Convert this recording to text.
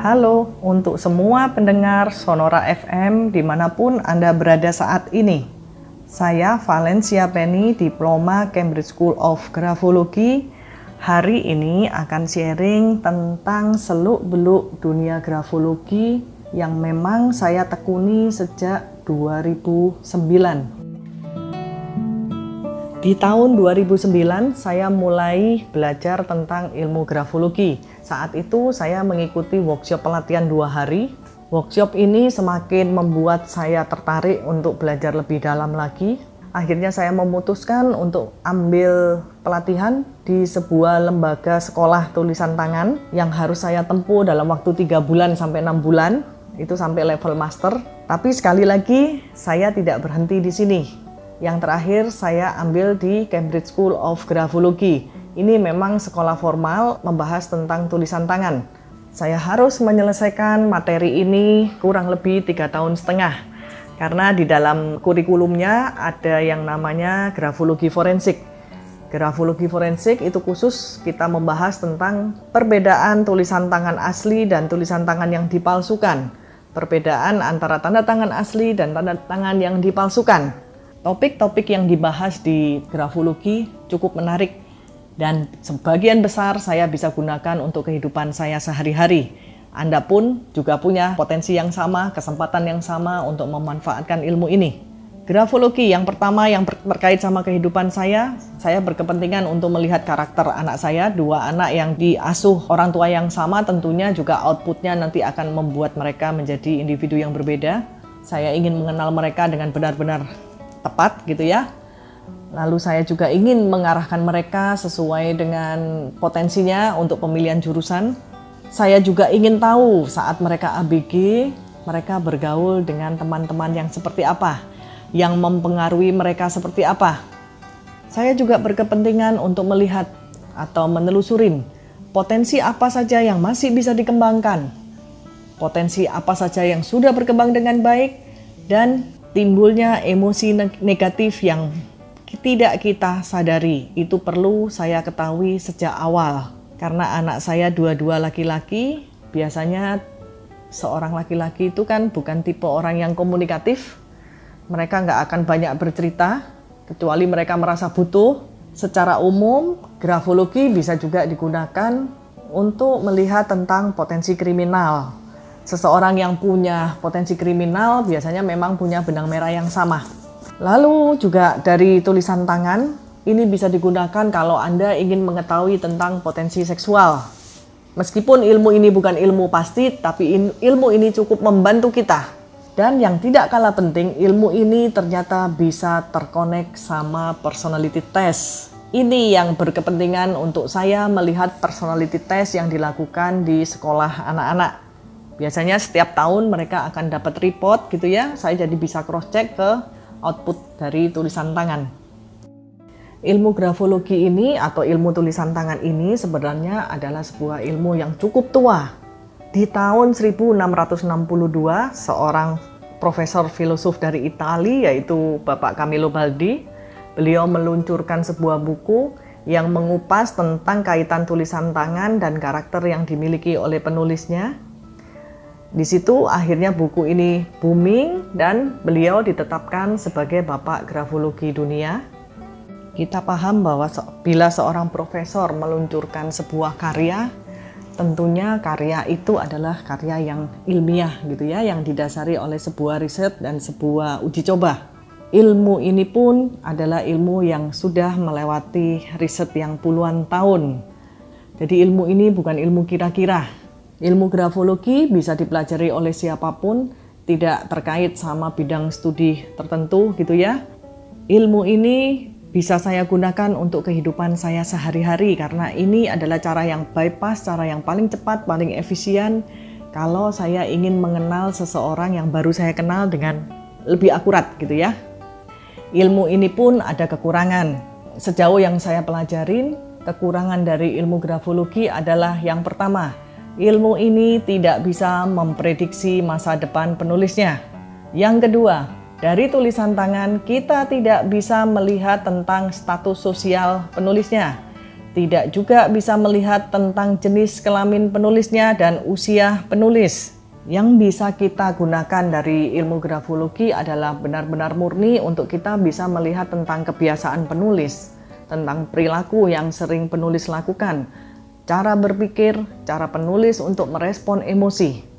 Halo untuk semua pendengar Sonora FM di mana pun Anda berada saat ini. Saya Valencia Penny, Diploma Cambridge School of Grafologi. Hari ini akan sharing tentang seluk-beluk dunia grafologi yang memang saya tekuni sejak 2009. Di tahun 2009 saya mulai belajar tentang ilmu grafologi saat itu saya mengikuti workshop pelatihan dua hari. Workshop ini semakin membuat saya tertarik untuk belajar lebih dalam lagi. Akhirnya saya memutuskan untuk ambil pelatihan di sebuah lembaga sekolah tulisan tangan yang harus saya tempuh dalam waktu tiga bulan sampai enam bulan itu sampai level master. Tapi sekali lagi saya tidak berhenti di sini. Yang terakhir saya ambil di Cambridge School of Graphology ini memang sekolah formal membahas tentang tulisan tangan. Saya harus menyelesaikan materi ini kurang lebih tiga tahun setengah karena di dalam kurikulumnya ada yang namanya grafologi forensik. Grafologi forensik itu khusus kita membahas tentang perbedaan tulisan tangan asli dan tulisan tangan yang dipalsukan. Perbedaan antara tanda tangan asli dan tanda tangan yang dipalsukan. Topik-topik yang dibahas di grafologi cukup menarik dan sebagian besar saya bisa gunakan untuk kehidupan saya sehari-hari. Anda pun juga punya potensi yang sama, kesempatan yang sama untuk memanfaatkan ilmu ini. Grafologi yang pertama yang berkait sama kehidupan saya, saya berkepentingan untuk melihat karakter anak saya, dua anak yang diasuh orang tua yang sama tentunya juga outputnya nanti akan membuat mereka menjadi individu yang berbeda. Saya ingin mengenal mereka dengan benar-benar tepat gitu ya, Lalu saya juga ingin mengarahkan mereka sesuai dengan potensinya untuk pemilihan jurusan. Saya juga ingin tahu saat mereka ABG, mereka bergaul dengan teman-teman yang seperti apa, yang mempengaruhi mereka seperti apa. Saya juga berkepentingan untuk melihat atau menelusurin potensi apa saja yang masih bisa dikembangkan, potensi apa saja yang sudah berkembang dengan baik, dan timbulnya emosi negatif yang tidak kita sadari. Itu perlu saya ketahui sejak awal. Karena anak saya dua-dua laki-laki, biasanya seorang laki-laki itu kan bukan tipe orang yang komunikatif. Mereka nggak akan banyak bercerita, kecuali mereka merasa butuh. Secara umum, grafologi bisa juga digunakan untuk melihat tentang potensi kriminal. Seseorang yang punya potensi kriminal biasanya memang punya benang merah yang sama Lalu juga dari tulisan tangan, ini bisa digunakan kalau Anda ingin mengetahui tentang potensi seksual. Meskipun ilmu ini bukan ilmu pasti, tapi ilmu ini cukup membantu kita. Dan yang tidak kalah penting, ilmu ini ternyata bisa terkonek sama personality test. Ini yang berkepentingan untuk saya melihat personality test yang dilakukan di sekolah anak-anak. Biasanya setiap tahun mereka akan dapat report gitu ya, saya jadi bisa cross check ke output dari tulisan tangan. Ilmu grafologi ini atau ilmu tulisan tangan ini sebenarnya adalah sebuah ilmu yang cukup tua. Di tahun 1662, seorang profesor filosof dari Italia yaitu Bapak Camillo Baldi, beliau meluncurkan sebuah buku yang mengupas tentang kaitan tulisan tangan dan karakter yang dimiliki oleh penulisnya di situ akhirnya buku ini booming dan beliau ditetapkan sebagai Bapak Grafologi Dunia. Kita paham bahwa bila seorang profesor meluncurkan sebuah karya, tentunya karya itu adalah karya yang ilmiah gitu ya, yang didasari oleh sebuah riset dan sebuah uji coba. Ilmu ini pun adalah ilmu yang sudah melewati riset yang puluhan tahun. Jadi ilmu ini bukan ilmu kira-kira, Ilmu grafologi bisa dipelajari oleh siapa pun, tidak terkait sama bidang studi tertentu gitu ya. Ilmu ini bisa saya gunakan untuk kehidupan saya sehari-hari karena ini adalah cara yang bypass, cara yang paling cepat, paling efisien kalau saya ingin mengenal seseorang yang baru saya kenal dengan lebih akurat gitu ya. Ilmu ini pun ada kekurangan. Sejauh yang saya pelajarin, kekurangan dari ilmu grafologi adalah yang pertama, ilmu ini tidak bisa memprediksi masa depan penulisnya. Yang kedua, dari tulisan tangan kita tidak bisa melihat tentang status sosial penulisnya. Tidak juga bisa melihat tentang jenis kelamin penulisnya dan usia penulis. Yang bisa kita gunakan dari ilmu grafologi adalah benar-benar murni untuk kita bisa melihat tentang kebiasaan penulis, tentang perilaku yang sering penulis lakukan, cara berpikir, cara penulis untuk merespon emosi.